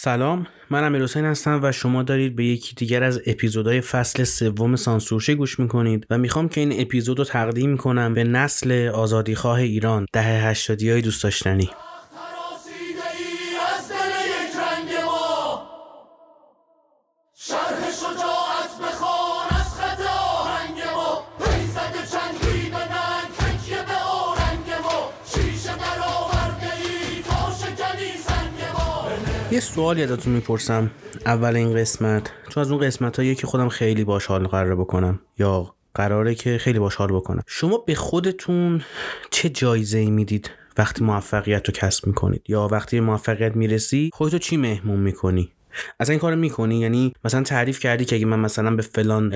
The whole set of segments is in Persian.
سلام من امیر حسین هستم و شما دارید به یکی دیگر از اپیزودهای فصل سوم سانسورشه گوش می‌کنید و می‌خوام که این اپیزود رو تقدیم کنم به نسل آزادیخواه ایران دهه هشتادی های دوست داشتنی یه سوالی ازتون می‌پرسم. اول این قسمت. چون از اون قسمت هایی که خودم خیلی باش حال قراره بکنم. یا قراره که خیلی باش حال بکنم. شما به خودتون چه جایزه ای می‌دید وقتی موفقیت رو کسب می‌کنید؟ یا وقتی موفقیت می‌رسی خودتو چی مهمون می‌کنی؟ اصلا این کارو می‌کنی؟ یعنی مثلا تعریف کردی که اگه من مثلا به فلان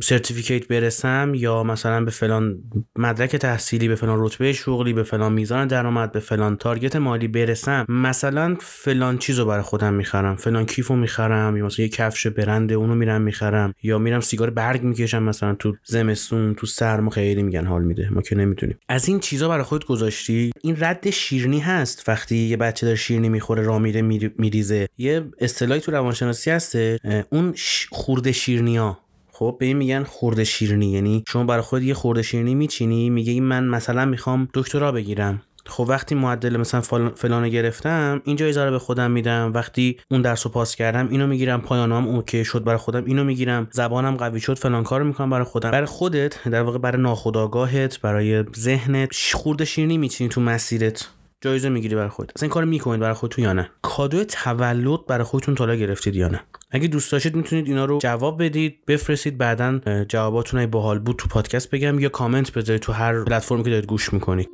certificate برسم یا مثلا به فلان مدرک تحصیلی به فلان رتبه شغلی به فلان میزان درآمد به فلان target مالی برسم مثلا فلان چیزو برای خودم می‌خرم. فلان کیفو می‌خرم یا مثلا یه کفش برند اونو میرم می‌خرم یا میرم سیگار برگ می‌کشم مثلا تو زمستون تو سرما خیلی میگن حال میده. ما که نمی‌تونیم. از این چیزا برای خودت گذاشتی؟ این رد شیرنی هست. وقتی یه بچه داره شیرنی می‌خوره را میره میریزه. یه اصطلاح تو روانشناسی هسته اون خورده شیرنیا. خب به این میگن خورده شیرنی. یعنی شما برای خود یه خورده شیرنی میچینی میگه من مثلا می‌خوام دکترا بگیرم. خب وقتی معدل مثلا فلان گرفتم این جایزه رو به خودم میدم. وقتی اون درس رو پاس کردم اینو می‌گیرم. پایانام اوکی شد برای خودم اینو می‌گیرم. زبانم قوی شد فلان کارو می‌کنم برای خودم. برای خودت در واقع برای ناخودآگاهت برای ذهنت خورده شیرینی میچینی تو مسیرت. جایزه می‌گیری برای خود اصلا این کارو می‌کنید برای خودتون یا نه؟ کادو تولد برای خودتون تالا گرفتید یا نه؟ اگه دوست داشتید می‌تونید اینا رو جواب بدید بفرستید بعدا جواباتون باحال بود تو پادکست بگم یا کامنت بذارید تو هر پلتفرمی که دارید گوش می‌کنید.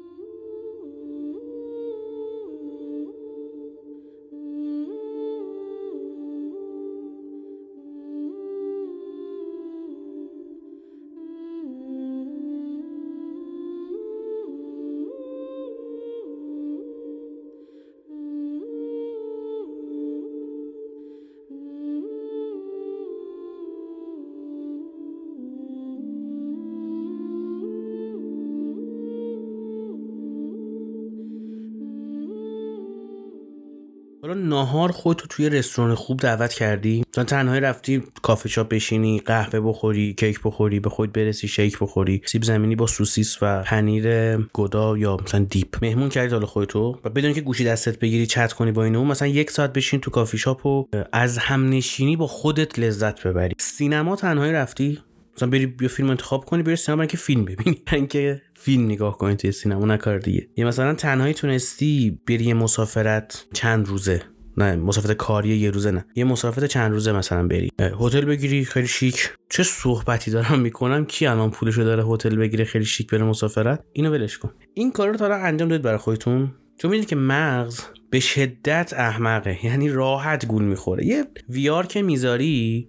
حالا ناهار خودتو توی رستوران خوب دعوت کردی؟ تا تنهایی رفتی کافه شاپ بشینی قهوه بخوری کیک بخوری به خود برسی شیک بخوری. سیب زمینی با سوسیس و پنیر گودا یا مثلا dip. مهمون کردی حالا خودتو و بدون که گوشی دستت بگیری چت کنی با اینو مثلا یک ساعت بشین تو کافی شاپ و از هم نشینی با خودت لذت ببری. سینما تنهایی رفتی؟ مثلا بری یه فیلم انتخاب کنی بری سینما که فیلم ببینی. اینکه فیلم نگاه کنی توی سینما نه کار دیگه. یا مثلا تنهایی تونستی بری یه مسافرت چند روزه. نه مسافرت کاری یه روزه نه. یه مسافرت چند روزه مثلا بری. هتل بگیری خیلی شیک. چه صحبتی دارم می‌کنم؟ کی الان پولشو داره هتل بگیره خیلی شیک بره مسافرت؟ اینو ولش کن. این کار رو تا انجام دادید برای خودتون؟ چون می‌دونید که مغز به شدت احمقه. یعنی راحت گول می‌خوره. یه ویار که می‌ذاری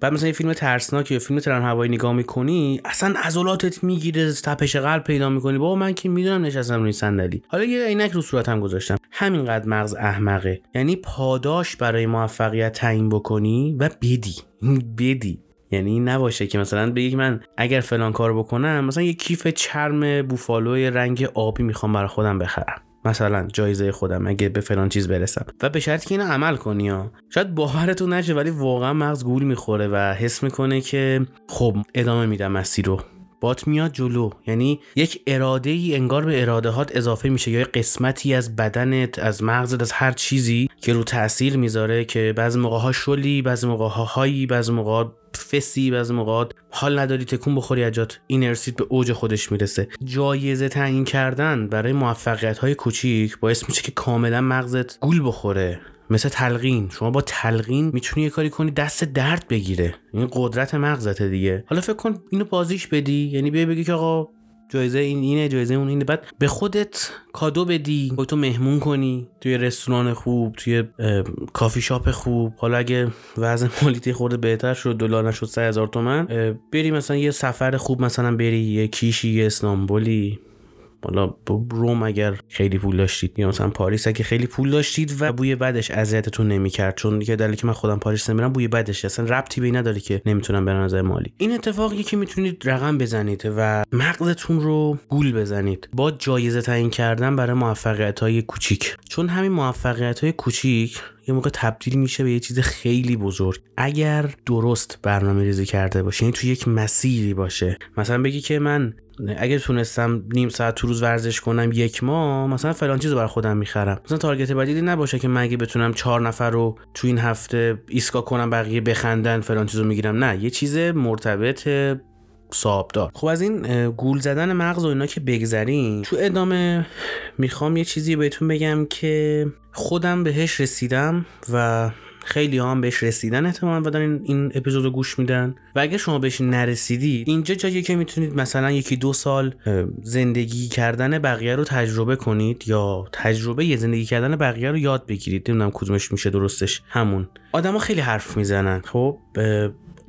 بعد مثلا یه فیلم ترسناک یا فیلم ترن هوایی نگاه می‌کنی اصلا عضلاتت می‌گیره تپش قلب پیدا می‌کنی. بابا من که می‌دونم نشستم روی صندلی. حالا یه عینک رو صورتم گذاشتم. همینقدر مغز احمقه. یعنی پاداش برای موفقیت تعیین بکنی و بدی. بدی. یعنی نباشه که مثلا بگی من اگر فلان کار بکنم مثلا یه کیف چرم بوفالوی رنگ آبی می‌خوام برای خودم بخرم. مثلا جایزه خودم اگه به فلان چیز برسم. و به شرطی که اینو عمل کنی ها. شاید باورتون نشه ولی واقعا مغز گول می‌خوره و حس می‌کنه که خب ادامه میدم مسیر رو. بات میاد جلو. یعنی یک اراده ای انگار به اراده هات اضافه میشه یا قسمتی از بدنت از مغزت از هر چیزی که رو تاثیر می‌ذاره که بعضی موقع ها شلی بعضی موقع ها هایی بعضی موقع فسی بعضی موقع حال نداری تکون بخوری اجات این ارسید به اوج خودش می‌رسه. جایزه تعیین کردن برای موفقیت های کوچیک باعث میشه که کاملا مغزت گول بخوره. مثل تلقین. شما با تلقین می‌تونی یه کاری کنی دست درد بگیره. این قدرت مغزته دیگه. حالا فکر کن اینو بازیش بدی یعنی بیای بگی که آقا جایزه این اینه جایزه اون اینه. بعد به خودت کادو بدی خودتو مهمون کنی. توی رستوران خوب توی کافی شاپ خوب. حالا اگه وضع مالیت یه خورده بهتر شد دلار نشد 3000 تومن بری مثلا یه سفر خوب مثلا بری یه کیشی یه اسلامبولی حالا روم اگر خیلی پول داشتید یا مثلا پاریس اگه خیلی پول داشتید و بوی بدش اذیتتون نمی‌کرد چون دیگه دلیلی که من خودم پاریس نمیرم بوی بدش اصلا ربطی به نداره که نمی‌تونم به نظر مالی. این اتفاقی که می‌تونید رقم بزنید و مغزتون رو گول بزنید. با جایزه تعیین کردن برای موفقیت های کوچیک. چون همین موفقیت های کوچیک یه موقع تبدیل میشه به یه چیز خیلی بزرگ. اگر درست برنامه ریزی کرده باشه یعنی تو یک مسیری باشه. مثلا بگی که من اگه تونستم نیم ساعت تو روز ورزش کنم یک ماه مثلا فلان چیز برای خودم می‌خرم. مثلا تارگت بعدی نباشه که مگه بتونم چهار نفر رو تو این هفته ایسکا کنم بقیه بخندن فلان چیزو می‌گیرم. نه یه چیز مرتبط دار خب از این گول زدن مغز و اینا که بگذریم تو ادامه می‌خوام یه چیزی بهتون بگم که خودم بهش رسیدم و خیلی هم بهش رسیدن احتمال و دارین این اپیزود رو گوش میدن. و اگر شما بهش نرسیدید اینجا جایی که می‌تونید مثلا یکی دو سال زندگی کردن بقیه رو تجربه کنید یا تجربه یه زندگی کردن بقیه رو یاد بگیرید. نمی‌دونم کدومش میشه درستش. همون. آدما خیلی حرف می‌زنن. خب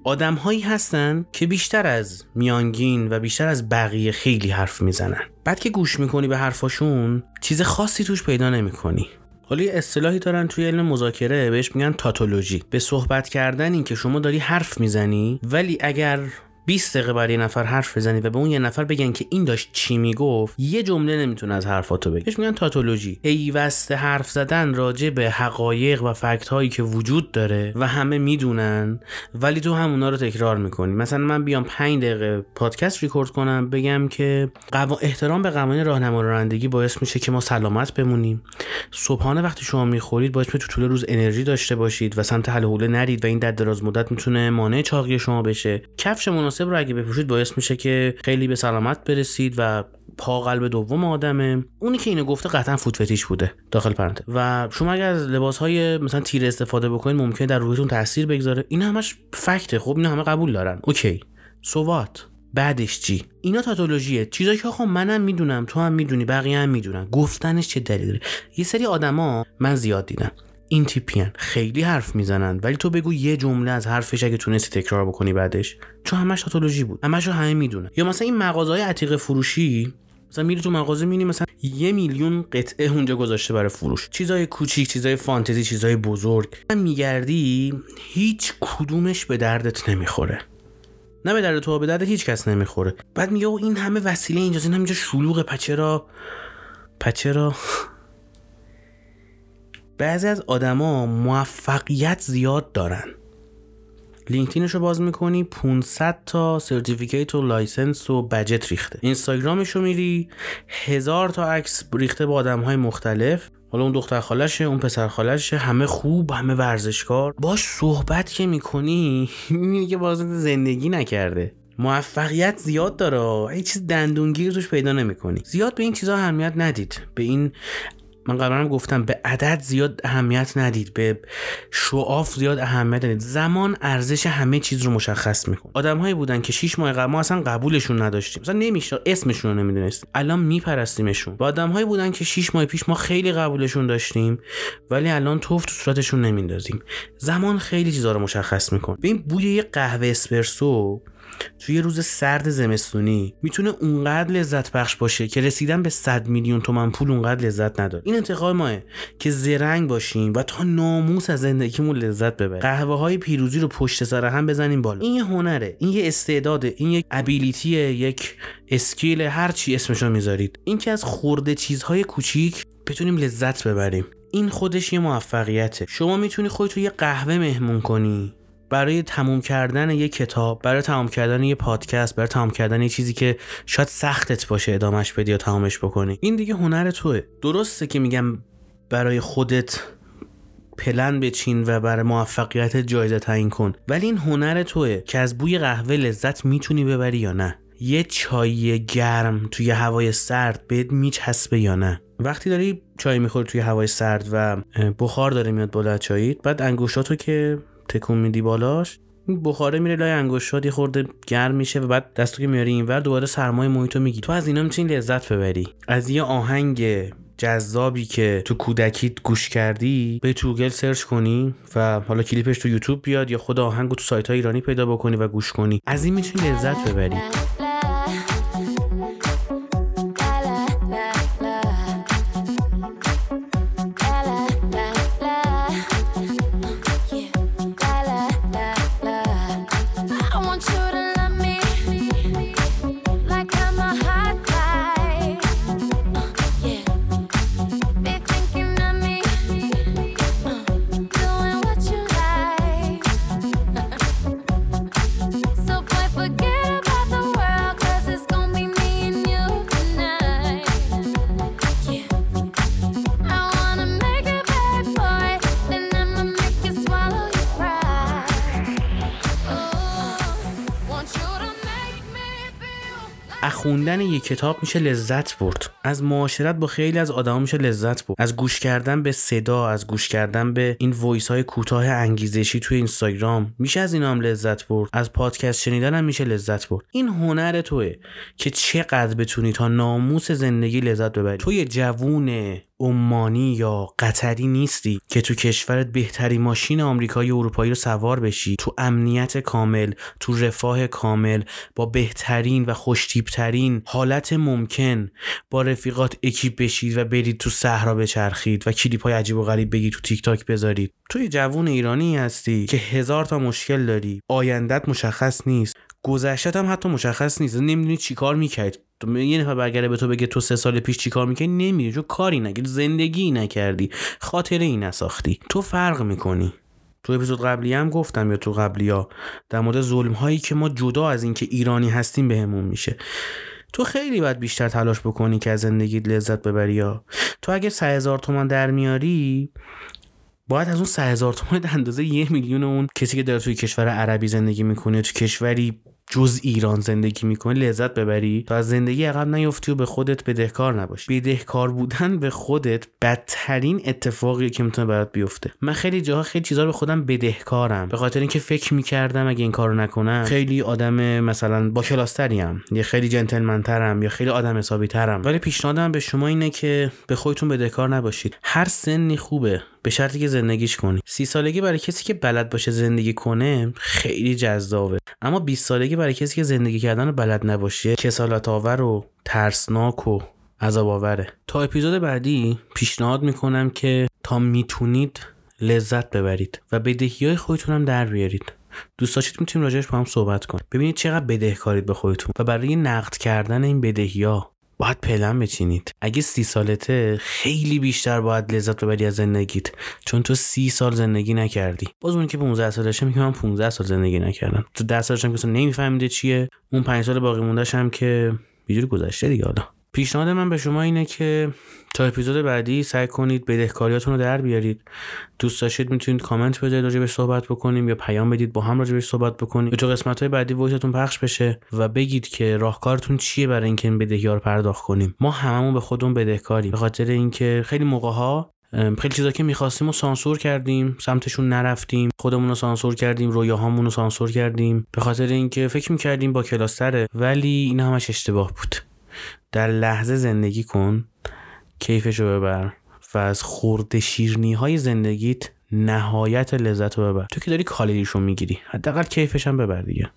آدم هایی هستن که بیشتر از میانگین و بیشتر از بقیه خیلی حرف می‌زنن. بعد که گوش می‌کنی به حرفاشون چیز خاصی توش پیدا نمی‌کنی. حالا یه اصطلاحی دارن توی علم مذاکره بهش میگن تاتولوژی. به صحبت کردن این که شما داری حرف می‌زنی ولی اگر 20 دقیقه برای یه نفر حرف بزنی و به اون یه نفر بگن که این داشت چی می‌گفت یه جمله نمی‌تونه از حرفاتو بگه. میگن تاتولوژی. پیوسته حرف زدن راجع به حقایق و فکت هایی که وجود داره و همه می‌دونن ولی تو همونا رو تکرار می‌کنی. مثلا من بیام 5 دقیقه پادکست ریکورد کنم بگم که قوا... احترام به قوانین راهنما رانندگی باعث میشه که ما سلامت بمونیم. صبحانه وقتی شما می‌خورید باعث میشه تو طول روز انرژی داشته باشید و سمت حل نرید و این در دراز مدت می‌تونه مانع چاقی شما بشه. کفش رو اگه بپوشید باعث میشه که خیلی به سلامت برسید و پا قلب دوم آدمه. اونی که اینو گفته قطعا فوت فتیش بوده داخل پرنته و شما اگر از لباس های مثلا تیر استفاده بکنید ممکنه در روحتون تاثیر بگذاره. این همش فکته. خب اینا همه قبول دارن. اوکی. سوات بعدش چی؟ اینا تاتولوژیه. چیزایی که آقا منم می‌دونم تو هم می‌دونی بقیه هم می‌دونن. گفتنش چه دلیلی؟ یه سری آدما من زیاد دیدم. این تیپیان خیلی حرف می‌زنن. ولی تو بگو یه جمله از حرفش اگه تونستی تکرار بکنی بعدش. چون همش تاتولوژی بود. همش رو همه می‌دونن. یا مثلا این مغازه های عتیق فروشی مثلا میری تو مغازه می‌بینی مثلا یه میلیون قطعه اونجا گذاشته برای فروش. چیزای کوچیک چیزای فانتزی چیزای بزرگ. میگردی هیچ کدومش به دردت نمی‌خوره. نه به درد تو به درد هیچ کس نمی‌خوره. بعد میگه این همه وسیله اینجاست. این همینجا شلوغه. پچرا چرا بعضی از آدما موفقیت زیاد دارن. لینکدینش رو باز می‌کنی 500 تا certificate و license و badge ریخته. اینستاگرامش رو میری هزار تا عکس ریخته با آدم های مختلف. حالا اون دختر خالشه اون پسر خالشه همه خوب همه ورزشکار. باش صحبت که می‌کنی که باز زندگی نکرده. موفقیت زیاد داره هیچ چیز دندونگیر توش پیدا نمی‌کنی. زیاد به این چیزها اهمیت ندید. به این من قبلا گفتم به عدد زیاد اهمیت ندید به شعاف زیاد اهمیت ندید. زمان ارزش همه چیز رو مشخص می‌کنه. آدمهایی بودن که 6 ماه قبل ما اصلا قبولشون نداشتیم. مثلا نمیشه اسمشون رو نمی‌دونستیم. الان میپرستیمشون. و آدمهایی بودن که 6 ماه پیش ما خیلی قبولشون داشتیم ولی الان توف تو صورتشون نمیندازیم. زمان خیلی چیزا رو مشخص می‌کنه. این بوی یه قهوه اسپرسو توی روز سرد زمستونی می‌تونه اونقدر لذت بخش باشه که رسیدن به 100 میلیون تومن پول اونقدر لذت نداره. این انتقاد ماه که زرنگ باشیم و تا ناموس از زندگیمون لذت ببریم. قهوه های پیروزی رو پشت سر هم بزنیم بالا. این یه هنره این یه استعداده این یک ابیلیتیه یک اسکیل هر چی اسمشو می‌ذارید. این که از خورده چیزهای کوچیک بتونیم لذت ببریم. این خودش یه موفقیته. شما می‌تونی خودتو یه قهوه مهمون کنی. برای تموم کردن یه کتاب برای تمام کردن یه پادکست برای تمام کردن یه چیزی که شاید سختت باشه ادامش بدی یا تمامش بکنی. این دیگه هنر توه. درسته که میگم برای خودت پلن بچین و برای موفقیت جایزه تعیین کن ولی این هنر توه که از بوی قهوه لذت می‌تونی ببری یا نه. یه چای گرم توی هوای سرد بهت میچسبه یا نه. وقتی داری چای می‌خوری توی هوای سرد و بخار داره میاد بالا چاییت بعد انگشتاتو که تکون میدی بالاش این بخاره میره لای انگشتات یه خورده گرم میشه و بعد دستو که میاری اینور دوباره سرمایه محیطو میگی تو از اینا می‌تونی لذت ببری. از یه آهنگ جذابی که تو کودکیت گوش کردی بری تو گوگل search کنی و حالا کلیپش تو یوتیوب بیاد یا خود آهنگو تو سایت های ایرانی پیدا بکنی و گوش کنی. از این می‌تونی لذت ببری. خوندن یک کتاب میشه لذت برد. از معاشرت با خیلی از آدما میشه لذت برد. از گوش کردن به صدا از گوش کردن به این voice های کوتاه انگیزشی توی اینستاگرام میشه از اینا لذت برد. از پادکست شنیدن هم میشه لذت برد. این هنر توه که چقدر بتونی تا ناموس زندگی لذت ببری. تو یه جوون عمانی یا قطری نیستی که تو کشورت بهترین ماشین آمریکایی اروپایی رو سوار بشی؟ تو امنیت کامل تو رفاه کامل با بهترین و خوشتیبترین حالت ممکن با رفیقات اکیپ بشید و برید تو صحرا بچرخید و کلیپ های عجیب و غریب بگید تو تیک تاک بذارید. توی جوون ایرانی هستی که هزار تا مشکل داری. آیندت مشخص نیست. گذشتت هم حتی مشخص نیست. نمی‌دونی چیکار می‌کرد تو یه نفر برگرده به تو بگه تو سه سال پیش چیکار می‌کنی نمی‌دونی. چون کاری نکردی زندگی نکردی. خاطره ای نساختی. تو فرق می‌کنی. تو اپیزود قبلی هم گفتم یا تو قبلی ها در مورد ظلم هایی که ما جدا از اینکه ایرانی هستیم بهمون میشه. تو خیلی باید بیشتر تلاش بکنی که از زندگی لذت ببری یا. تو اگه سه هزار تومان در میاری باید از اون سه هزار تومان اندازه یه میلیون اون کسی که داره توی کشور عربی زندگی می‌کنه تو کشوری جز ایران زندگی می‌کنی لذت ببری تا از زندگی عقب نیفتی و به خودت بدهکار نباشی. بدهکار بودن به خودت بدترین اتفاقی که می‌تونه برات بیفته. من خیلی جاها خیلی چیزا رو به خودم بدهکارم. به خاطر اینکه فکر می‌کردم اگه این کارو نکنم خیلی آدم مثلا با کلاستریم یا خیلی جنتلمنترم یا خیلی آدم حسابی ترم ولی پیشنهادم به شما اینه که به خودتون بدهکار نباشید. هر سنی خوبه. به شرطی که زندگیش کنی. سی سالگی برای کسی که بلد باشه زندگی کنه خیلی جذابه. اما 20 سالگی برای کسی که زندگی کردن بلد نباشه کسالت آور و ترسناک و عذاب آوره تا اپیزود بعدی پیشنهاد می‌کنم که تا می‌تونید لذت ببرید و بدهی های خودتون هم در بیارید. دوست داشتید می‌تونیم راجعش با هم صحبت کنیم؟ ببینید چقدر بدهکارید به خودتون و برای نقد کردن این بدهی ها باید پلن بچینید. اگه سی سالته خیلی بیشتر باید لذت ببری از زندگیت. چون تو سی سال زندگی نکردی. باز اون که 15 سالشه میگه من 15 سال زندگی نکردم. تو 10 سالشم که نمیفهمیده چیه. اون 5 سال باقی موندهش هم که بیجوری گذشته دیگه حالا. پیشنهاد من به شما اینه که تا اپیزود بعدی سعی کنید بدهکاریاتون رو در بیارید. دوست داشتید می‌تونید کامنت بذارید راجع به صحبت بکنیم یا پیام بدید با هم راجع به صحبت بکنیم. تو قسمت های بعدی وایستون پخش بشه و بگید که راهکارتون چیه برای اینکه این بدهی رو پرداخت کنیم. ما هممون به خودمون بدهکاریم. به خاطر اینکه خیلی موقع ها خیلی چیزا که می‌خواستیم و سانسور کردیم سمتشون نرفتیم. خودمون رو سانسور کردیم رویاهامون رو سانسور کردیم. به خاطر اینکه فکر می‌کردیم با کلاستره ولی این همش اشتباه بود. در لحظه زندگی کن کیفشو ببر و از خورد شیرنی های زندگیت نهایت لذت رو ببر. تو که داری کالریشو می‌گیری حداقل کیفش هم ببر دیگه.